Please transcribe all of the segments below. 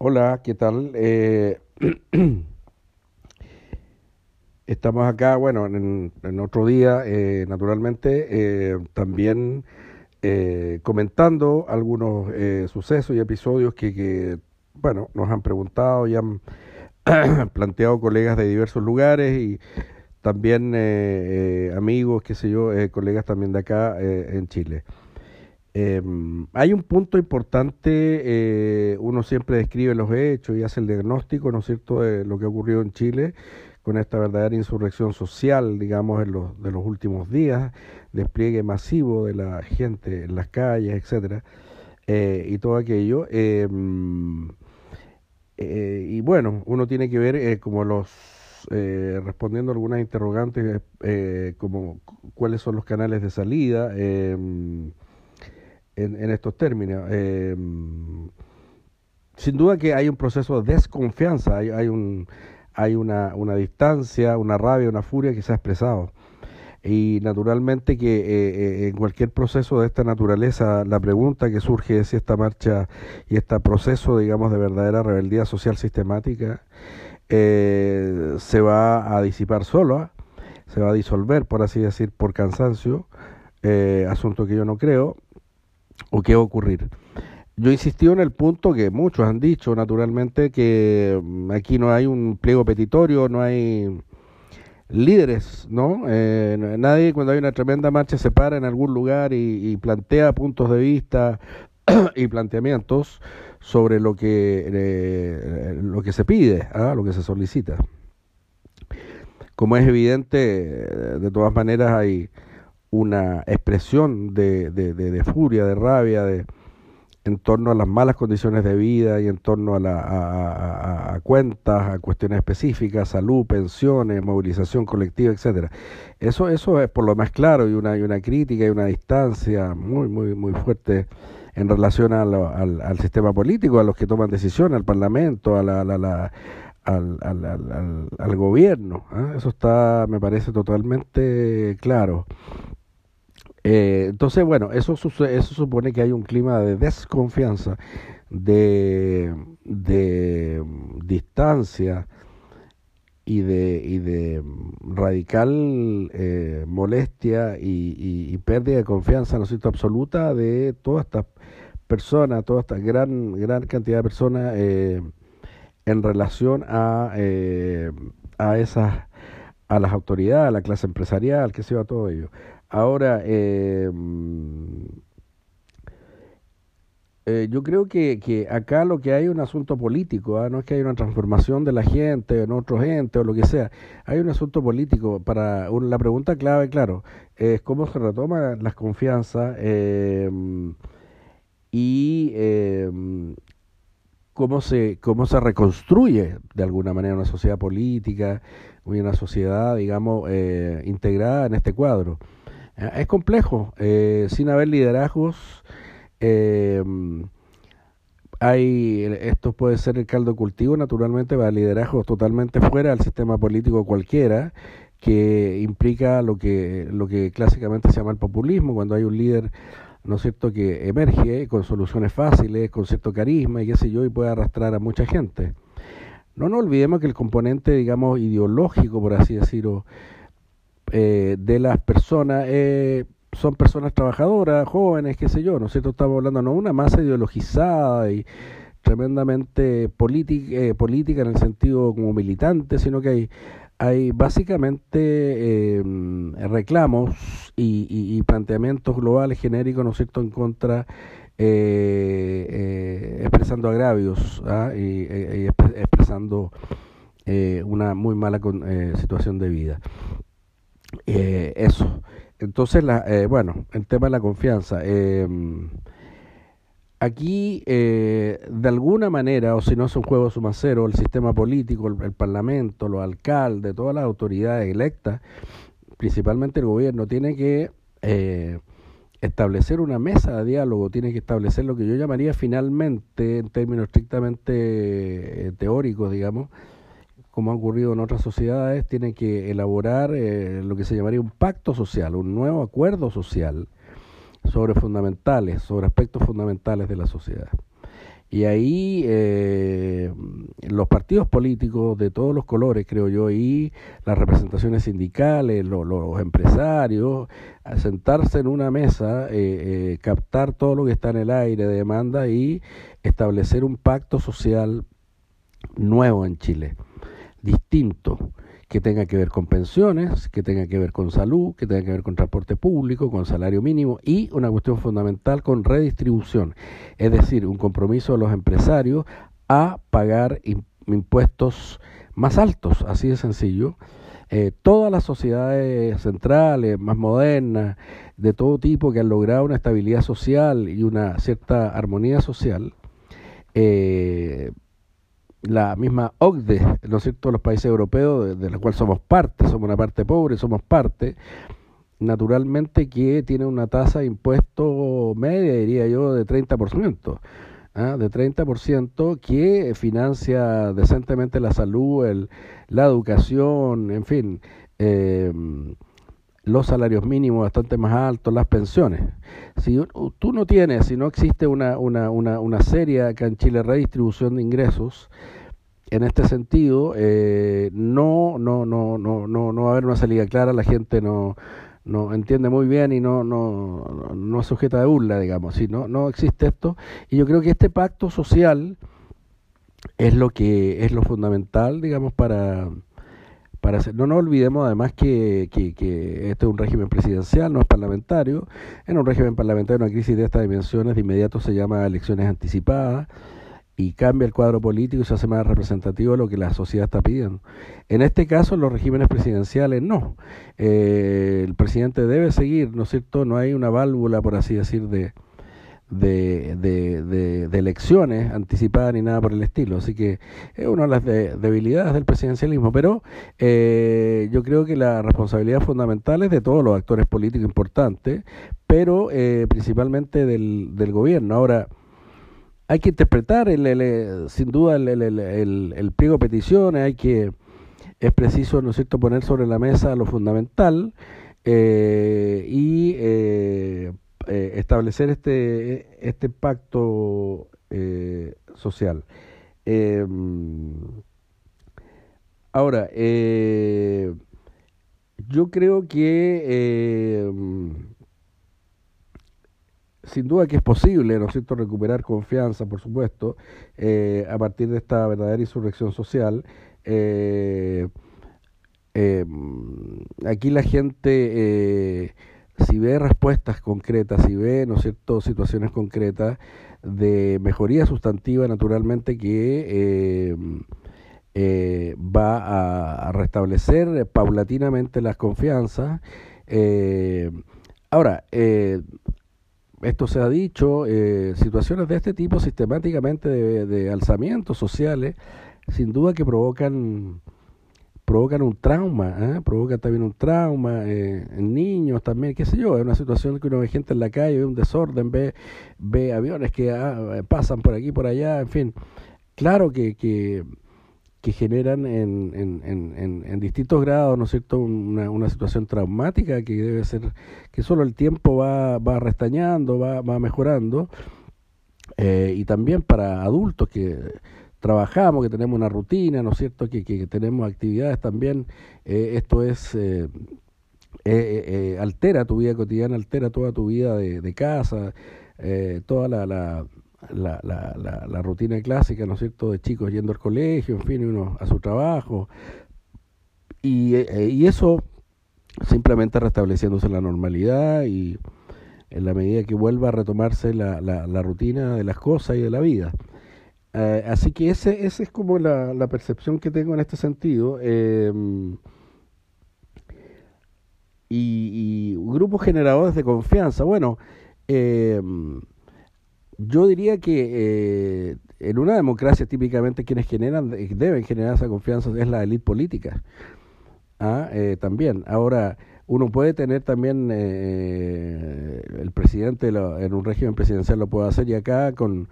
Hola, ¿qué tal? Eh, estamos acá, bueno, en, otro día, eh, naturalmente, eh, también comentando algunos sucesos y episodios que, que, bueno, nos han preguntado y han planteado colegas de diversos lugares y también amigos, qué sé yo, colegas también de acá en Chile. Eh, hay un punto importante, eh, uno siempre describe los hechos y hace el diagnóstico, ¿no es cierto?, de lo que ha ocurrido en Chile con esta verdadera insurrección social, digamos, en los, de los últimos días, despliegue masivo de la gente en las calles, etcétera, eh, y todo aquello. Em, eh, y bueno, uno tiene que ver como los respondiendo a algunas interrogantes, como cuáles son los canales de salida. Eh, en, estos términos. Eh, sin duda que hay un proceso de desconfianza, hay, hay, un, hay una, una distancia, una rabia, una furia que se ha expresado. Y naturalmente que eh, eh, en cualquier proceso de esta naturaleza, la pregunta que surge es si esta marcha y este proceso, digamos, de verdadera rebeldía social sistemática se va a disipar solo, se va a disolver, por así decir, por cansancio, asunto que yo no creo, o qué va a ocurrir. Yo insistí en el punto que muchos han dicho, naturalmente, que mm, aquí no hay un pliego petitorio, no hay líderes, ¿no? Eh, nadie cuando hay una tremenda marcha se para en algún lugar y, plantea puntos de vista y planteamientos sobre lo que, eh, lo que se pide, ¿ah? lo que se solicita. Como es evidente, de todas maneras hay una expresión de, de, de, furia, de rabia, de, en torno a las malas condiciones de vida y en torno a, la, cuentas, a cuestiones específicas, salud, pensiones, movilización colectiva, etcétera. Eso, eso es por lo más claro y una, y una crítica y una distancia muy, muy, muy fuerte en relación al, al, sistema político, a los que toman decisiones, al Parlamento, a la, al, al, al, gobierno. ¿ah? Eso está, me parece, totalmente claro. Eh, entonces, bueno, eso, eso supone que hay un clima de desconfianza, de, de distancia y de, y de radical eh, molestia y, pérdida de confianza, ¿no es cierto?, absoluta de todas estas personas, toda esta gran, gran cantidad de personas eh, en relación a, a esas a las autoridades, a la clase empresarial, que se va todo ello. Ahora, eh, eh, yo creo que, que, acá lo que hay es un asunto político, ¿ah? no es que haya una transformación de la gente en otro gente o lo que sea, hay un asunto político. Para la pregunta clave, claro, es cómo se retoma las confianzas eh, y cómo se, cómo se reconstruye de alguna manera una sociedad política, una sociedad, digamos, integrada en este cuadro. Es complejo, eh, sin haber liderazgos. Eh, hay, esto puede ser el caldo cultivo, naturalmente, para liderazgos totalmente fuera del sistema político cualquiera, que implica lo que, lo que clásicamente se llama el populismo, cuando hay un líder, ¿no es cierto?, que emerge con soluciones fáciles, con cierto carisma y qué sé yo, y puede arrastrar a mucha gente. No nos olvidemos que el componente, digamos, ideológico, por así decirlo, eh, de las personas eh, son personas trabajadoras, jóvenes, qué sé yo, ¿no es cierto? Estamos hablando no una masa ideologizada y tremendamente eh, política en el sentido como militante, sino que hay, hay básicamente em, reclamos y, planteamientos globales genéricos, ¿no es cierto?, en contra, expresando agravios ¿ah? y, expresando una muy mala situación de vida. Eh, eso. Entonces, la, eh, bueno, el tema de la confianza. Em, aquí, eh, de alguna manera, o si no es un juego sumacero, el sistema político, el, parlamento, los alcaldes, todas las autoridades electas, principalmente el gobierno, tiene que establecer una mesa de diálogo, tiene que establecer lo que yo llamaría finalmente, en términos estrictamente teóricos, digamos, como ha ocurrido en otras sociedades, tiene que elaborar eh, lo que se llamaría un pacto social, un nuevo acuerdo social sobre fundamentales, sobre aspectos fundamentales de la sociedad. Y ahí eh, los partidos políticos de todos los colores, creo yo, y las representaciones sindicales, los empresarios, sentarse en una mesa, eh, eh, captar todo lo que está en el aire de demanda y establecer un pacto social nuevo en Chile, distinto que tenga que ver con pensiones, que tenga que ver con salud, que tenga que ver con transporte público, con salario mínimo y una cuestión fundamental con redistribución, es decir, un compromiso de los empresarios a pagar impuestos más altos, así de sencillo. Eh, todas las sociedades centrales, más modernas, de todo tipo, que han logrado una estabilidad social y una cierta armonía social, eh, la misma OCDE, ¿no es cierto?, los países europeos, de, los cuales somos parte, somos una parte pobre, somos parte, naturalmente que tiene una tasa de impuesto media, diría yo, de 30%, ¿ah? de 30% que financia decentemente la salud, el, la educación, en fin, eh, los salarios mínimos bastante más altos, las pensiones. Si tú no tienes, si no existe una, una, una, una seria acá en Chile redistribución de ingresos, en este sentido, eh, no, no, no, no, no, no va a haber una salida clara, la gente no, no entiende muy bien y no, no, no sujeta de burla, digamos, ¿sí? no, no existe esto. Y yo creo que este pacto social es lo que es lo fundamental, digamos, para, para hacer. No nos olvidemos además que, que, que, este es un régimen presidencial, no es parlamentario. En un régimen parlamentario una crisis de estas dimensiones de inmediato se llama elecciones anticipadas y cambia el cuadro político y se hace más representativo lo que la sociedad está pidiendo. En este caso, los regímenes presidenciales no. Eh, el presidente debe seguir, ¿no es cierto? No hay una válvula, por así decir, de, de, de, de, elecciones anticipadas ni nada por el estilo. Así que es una de las debilidades del presidencialismo. Pero eh, yo creo que la responsabilidad fundamental es de todos los actores políticos importantes, pero eh, principalmente del, del gobierno. Ahora, hay que interpretar el, sin duda el, el, pliego de peticiones, hay que, es preciso, ¿no es cierto?, poner sobre la mesa lo fundamental eh, y eh, eh, establecer este, este pacto social. ahora, yo creo que sin duda que es posible, ¿no es cierto?, recuperar confianza, por supuesto, eh, a partir de esta verdadera insurrección social. Eh, eh, aquí la gente, si ve respuestas concretas, si ve, ¿no es cierto?, situaciones concretas de mejoría sustantiva, naturalmente que va a, restablecer paulatinamente las confianzas. ahora, esto se ha dicho, eh, situaciones de este tipo sistemáticamente de, alzamientos sociales, sin duda que provocan provocan un trauma, ¿eh? provocan también un trauma eh, en niños también, qué sé yo, es una situación que uno ve gente en la calle, ve un desorden, ve, ve aviones que ah, pasan por aquí, por allá, en fin. Claro que, que generan en, distintos grados, ¿no es cierto?, una, una, situación traumática que debe ser, que solo el tiempo va, va restañando, va, va mejorando, eh, y también para adultos que trabajamos, que tenemos una rutina, ¿no es cierto?, que, que tenemos actividades también, eh, esto es... Eh, altera tu vida cotidiana, altera toda tu vida de, casa, toda la, la la, la, la, la, rutina clásica, ¿no es cierto?, de chicos yendo al colegio, en fin, uno a su trabajo. Y, eh, y eso simplemente restableciéndose la normalidad y en la medida que vuelva a retomarse la, la rutina de las cosas y de la vida. Eh, así que ese, ese es como la, la percepción que tengo en este sentido. Eh, y, y, grupos generadores de confianza. Bueno, eh, yo diría que eh, en una democracia típicamente quienes generan, deben generar esa confianza es la élite política. ¿ah? Eh, también. Ahora, uno puede tener también, eh, el presidente en un régimen presidencial lo puede hacer y acá con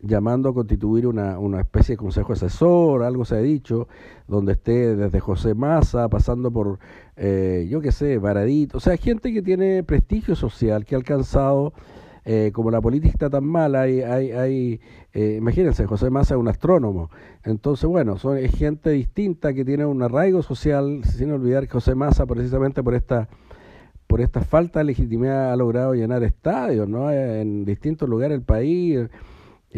llamando a constituir una, una especie de consejo asesor, algo se ha dicho, donde esté desde José Massa, pasando por, yo qué sé, Baradito, o sea, gente que tiene prestigio social, que ha alcanzado eh, como la política está tan mala, hay, hay, hay eh, imagínense, José Massa es un astrónomo, entonces bueno, son, es gente distinta que tiene un arraigo social, sin olvidar que José Massa precisamente por esta por esta falta de legitimidad ha logrado llenar estadios, ¿no? En distintos lugares del país,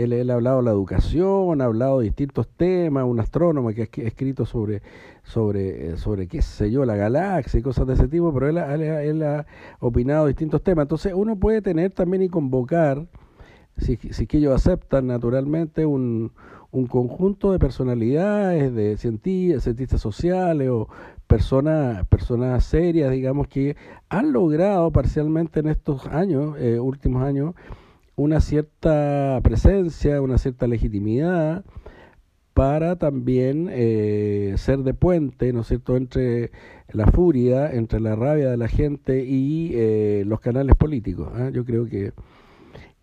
él, ha hablado de la educación, ha hablado de distintos temas, un astrónomo que ha escrito sobre, sobre, sobre qué sé yo, la galaxia y cosas de ese tipo, pero él, él, ha opinado distintos temas. Entonces uno puede tener también y convocar, si, si que ellos aceptan naturalmente, un, un conjunto de personalidades, de cientistas sociales o personas, personas serias, digamos, que han logrado parcialmente en estos años, eh, últimos años, una cierta presencia, una cierta legitimidad para también eh, ser de puente, ¿no es cierto?, entre la furia, entre la rabia de la gente y eh, los canales políticos. ¿ah? Yo creo que,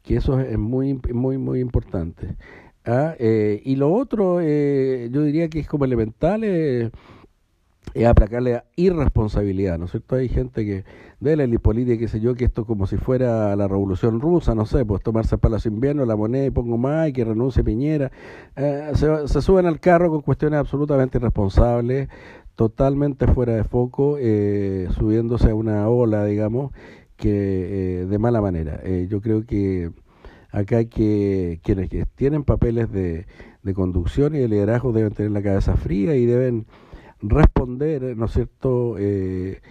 que eso es muy, muy, muy importante. ¿ah? Eh, y lo otro, yo diría que es como elemental, es aplacarle la irresponsabilidad, ¿no es cierto? Hay gente que de la política, qué sé yo, que esto como si fuera la revolución rusa, no sé, pues tomarse para los inviernos la moneda y pongo más y que renuncie Piñera. Eh, se, suben al carro con cuestiones absolutamente irresponsables, totalmente fuera de foco, eh, subiéndose a una ola, digamos, que eh, de mala manera. yo creo que acá que, quienes tienen papeles de conducción y de liderazgo deben tener la cabeza fría y deben responder, ¿no es cierto?, eh,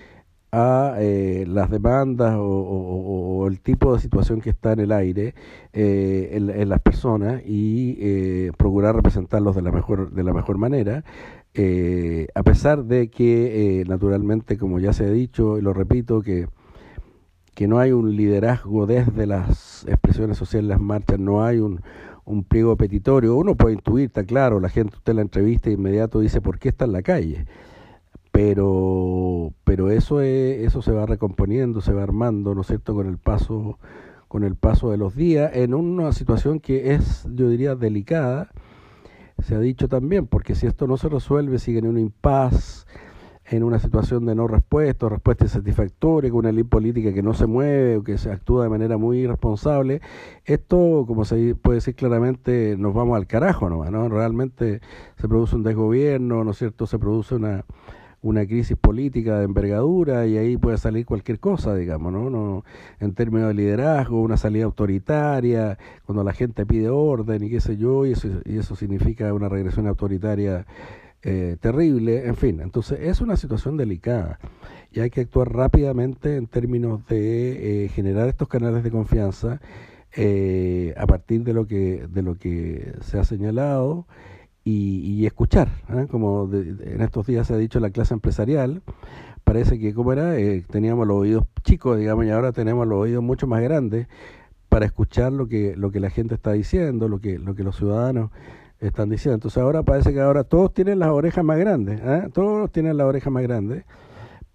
a eh, las demandas o, el tipo de situación que está en el aire eh, en, las personas y procurar representarlos de la mejor de la mejor manera a pesar de que naturalmente como ya se ha dicho y lo repito que que no hay un liderazgo desde las expresiones sociales las marchas no hay un un pliego petitorio, uno puede intuir, está claro, la gente usted la entrevista de inmediato dice por qué está en la calle, pero, pero eso, es, eso se va recomponiendo, se va armando, ¿no es cierto?, con el paso con el paso de los días, en una situación que es, yo diría, delicada, se ha dicho también, porque si esto no se resuelve, sigue en un impas, en una situación de no respuesta, respuesta insatisfactoria, con una ley política que no se mueve o que se actúa de manera muy irresponsable, esto, como se puede decir claramente, nos vamos al carajo ¿no? Realmente se produce un desgobierno, ¿no es cierto? Se produce una, una crisis política de envergadura y ahí puede salir cualquier cosa, digamos, ¿no? no en términos de liderazgo, una salida autoritaria, cuando la gente pide orden y qué sé yo, y eso, y eso significa una regresión autoritaria eh, terrible, en fin, entonces es una situación delicada y hay que actuar rápidamente en términos de eh, generar estos canales de confianza eh, a partir de lo que de lo que se ha señalado y, escuchar, como en estos días se ha dicho la clase empresarial, parece que como era teníamos los oídos chicos, digamos, y ahora tenemos los oídos mucho más grandes para escuchar lo que lo que la gente está diciendo, lo que lo que los ciudadanos están diciendo. Entonces ahora parece que ahora todos tienen las orejas más grandes, ¿eh? todos tienen la oreja más grande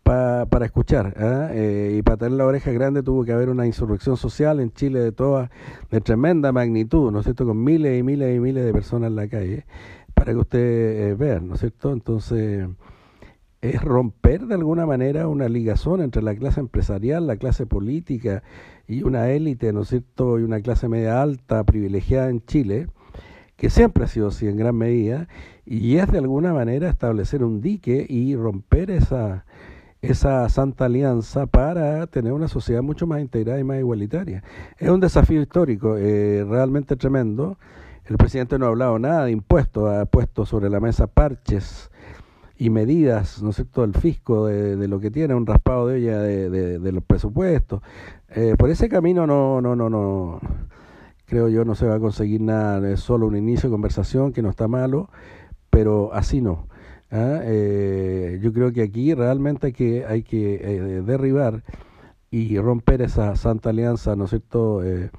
para escuchar. ¿eh? Eh, y para tener la oreja grande tuvo que haber una insurrección social en Chile de toda, de tremenda magnitud, ¿no es cierto? Con miles y miles y miles de personas en la calle, para que ustedes vean, ¿no es cierto? Entonces es romper de alguna manera una ligazón entre la clase empresarial, la clase política y una élite, ¿no es cierto? Y una clase media alta privilegiada en Chile que siempre ha sido así en gran medida, y es de alguna manera establecer un dique y romper esa, esa santa alianza para tener una sociedad mucho más integrada y más igualitaria. Es un desafío histórico eh, realmente tremendo. El presidente no ha hablado nada de impuestos, ha puesto sobre la mesa parches y medidas, ¿no es cierto?, del fisco de, lo que tiene, un raspado de olla de, de, los presupuestos. Eh, por ese camino no, no, no, no creo yo no se va a conseguir nada, es solo un inicio de conversación que no está malo, pero así no. ¿ah? Eh, yo creo que aquí realmente hay que, hay que eh, derribar y romper esa santa alianza, ¿no es cierto?, eh,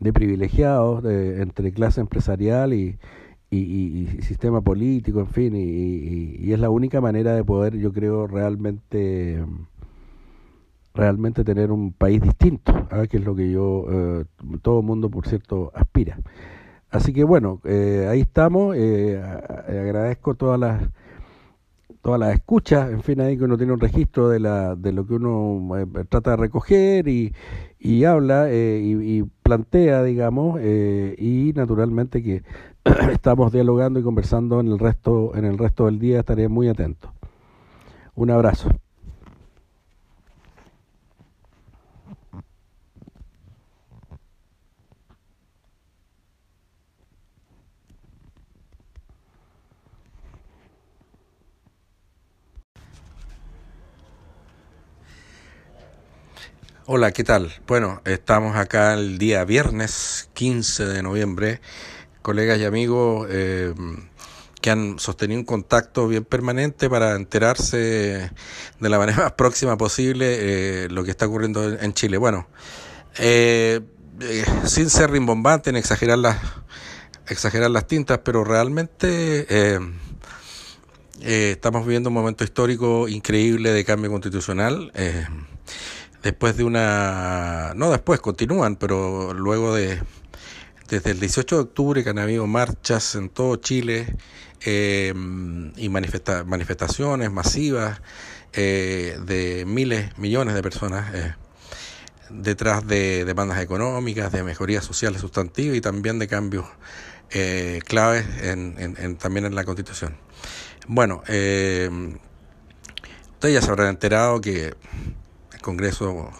de privilegiados entre clase empresarial y, y, sistema político, en fin, y, es la única manera de poder, yo creo, realmente realmente tener un país distinto, que es lo que yo, eh, todo el mundo, por cierto, aspira. Así que bueno, eh, ahí estamos. Eh, agradezco todas las todas las escuchas, en fin, ahí que uno tiene un registro de, la, de lo que uno eh, trata de recoger y, y habla eh, y, plantea, digamos, eh, y naturalmente que estamos dialogando y conversando en el resto, en el resto del día, estaré muy atento. Un abrazo. Hola, ¿qué tal? Bueno, estamos acá el día viernes 15 de noviembre, colegas y amigos eh, que han sostenido un contacto bien permanente para enterarse de la manera más próxima posible eh, lo que está ocurriendo en Chile. Bueno, eh, sin ser rimbombante en exagerar las, exagerar las tintas, pero realmente estamos viviendo un momento histórico increíble de cambio constitucional después de una, no después, continúan, pero luego de, desde el 18 de octubre que han habido marchas en todo Chile eh, y manifestaciones masivas eh, de miles, millones de personas eh, detrás de demandas económicas, de mejorías sociales sustantivas y también de cambios claves en, también en la Constitución. Bueno, ustedes ya se habrán enterado que Congreso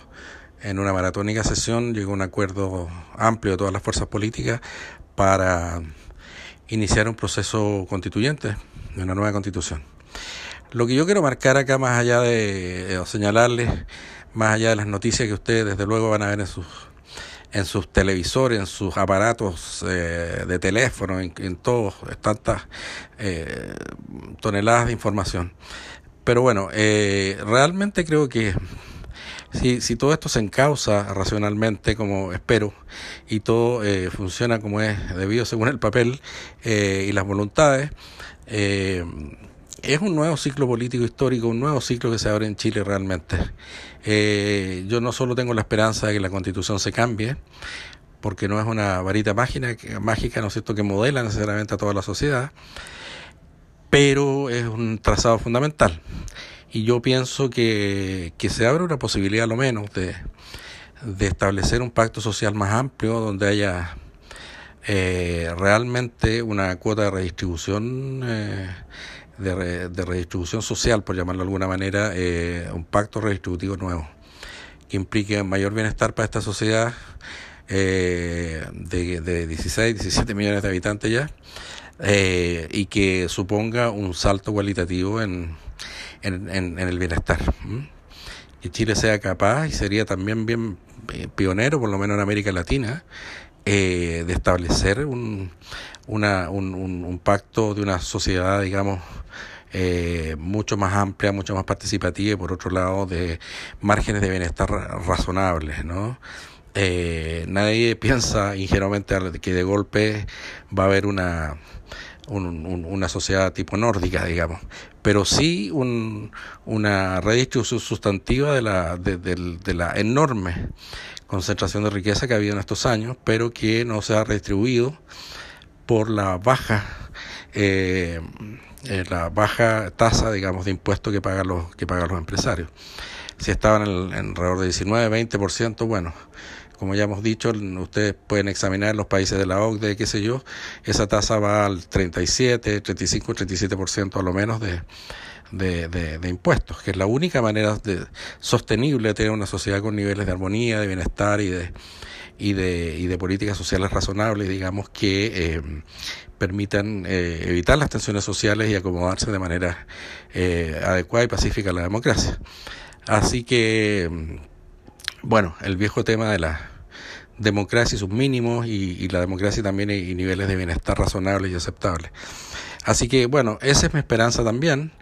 en una maratónica sesión llegó a un acuerdo amplio de todas las fuerzas políticas para iniciar un proceso constituyente de una nueva constitución. Lo que yo quiero marcar acá, más allá de, señalarles, más allá de las noticias que ustedes desde luego van a ver en sus en sus televisores, en sus aparatos eh, de teléfono, en, en todos, tantas eh, toneladas de información. Pero bueno, eh, realmente creo que si, si todo esto se encausa racionalmente, como espero, y todo eh, funciona como es debido según el papel eh, y las voluntades, eh, es un nuevo ciclo político histórico, un nuevo ciclo que se abre en Chile realmente. yo no solo tengo la esperanza de que la constitución se cambie, porque no es una varita mágica, mágica ¿no es cierto?, que modela necesariamente a toda la sociedad, pero es un trazado fundamental y yo pienso que, que se abre una posibilidad, a lo menos, de, de establecer un pacto social más amplio donde haya eh, realmente una cuota de redistribución, eh, de, de, redistribución social, por llamarlo de alguna manera, eh, un pacto redistributivo nuevo que implique mayor bienestar para esta sociedad de, de 16, 17 millones de habitantes ya, y que suponga un salto cualitativo en en, en, el bienestar. Que Chile sea capaz y sería también bien eh, pionero, por lo menos en América Latina, eh, de establecer un, un, un, pacto de una sociedad, digamos, eh, mucho más amplia, mucho más participativa y por otro lado de márgenes de bienestar razonables, ¿no? Eh, nadie piensa ingenuamente que de golpe va a haber una una sociedad tipo nórdica, digamos, pero sí un, una redistribución sustantiva de la, de, de, la enorme concentración de riqueza que ha habido en estos años, pero que no se ha redistribuido por la baja eh, eh, la baja tasa, digamos, de impuestos que pagan los que pagan los empresarios. Si estaban en, en alrededor de 19, 20%, bueno, como ya hemos dicho, ustedes pueden examinar los países de la OCDE, qué sé yo, esa tasa va al 37, 35, 37% a lo menos de, de, de, impuestos, que es la única manera de, sostenible de tener una sociedad con niveles de armonía, de bienestar y de, y de, y de políticas sociales razonables, digamos, que eh, permitan eh, evitar las tensiones sociales y acomodarse de manera eh, adecuada y pacífica a la democracia. Así que, bueno, el viejo tema de la democracia y sus mínimos y, la democracia también y, niveles de bienestar razonables y aceptables. Así que bueno, esa es mi esperanza también.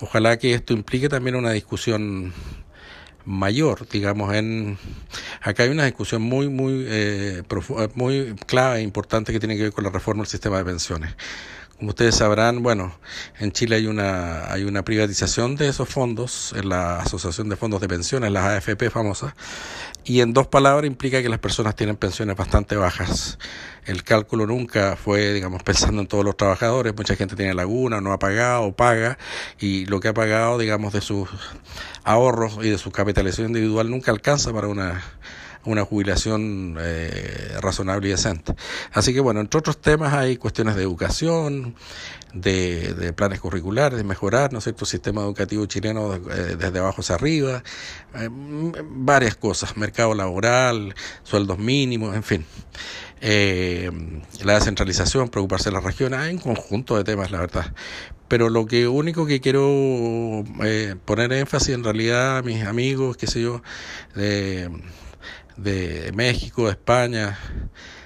Ojalá que esto implique también una discusión mayor, digamos, en acá hay una discusión muy muy eh, muy clave e importante que tiene que ver con la reforma del sistema de pensiones. Como ustedes sabrán, bueno, en Chile hay una, hay una privatización de esos fondos, en la Asociación de Fondos de Pensiones, las AFP famosas, y en dos palabras implica que las personas tienen pensiones bastante bajas el cálculo nunca fue, digamos, pensando en todos los trabajadores. Mucha gente tiene laguna, no ha pagado, paga, y lo que ha pagado, digamos, de sus ahorros y de su capitalización individual nunca alcanza para una una jubilación eh, razonable y decente. Así que bueno, entre otros temas hay cuestiones de educación, de, planes curriculares, de mejorar, ¿no es cierto?, sistema educativo chileno eh, desde abajo hacia arriba, eh, varias cosas, mercado laboral, sueldos mínimos, en fin. Eh, la descentralización, preocuparse de las regiones, hay un conjunto de temas, la verdad. Pero lo que único que quiero eh, poner énfasis en realidad, mis amigos, qué sé yo, de de México, de España,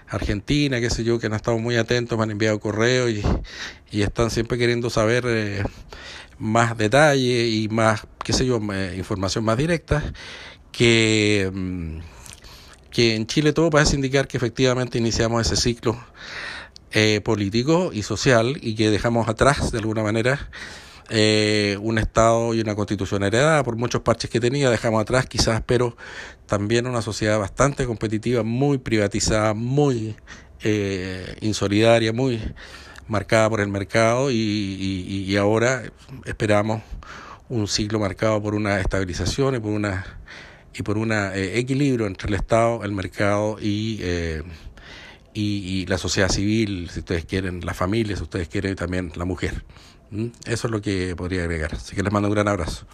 Argentina, qué sé yo, que han estado muy atentos, me han enviado correos y, y están siempre queriendo saber eh, más detalle y más, qué sé yo, información más directa, que, mm, que en Chile todo parece indicar que efectivamente iniciamos ese ciclo eh, político y social y que dejamos atrás de alguna manera eh, un Estado y una constitución heredada por muchos parches que tenía, dejamos atrás quizás, pero también una sociedad bastante competitiva, muy privatizada, muy eh, insolidaria, muy marcada por el mercado y, ahora esperamos un ciclo marcado por una estabilización y por una y por un eh, equilibrio entre el Estado, el mercado y, eh, y, y, la sociedad civil, si ustedes quieren, la familia, si ustedes quieren, también la mujer. ¿Mm? Eso es lo que podría agregar. Así que les mando un gran abrazo.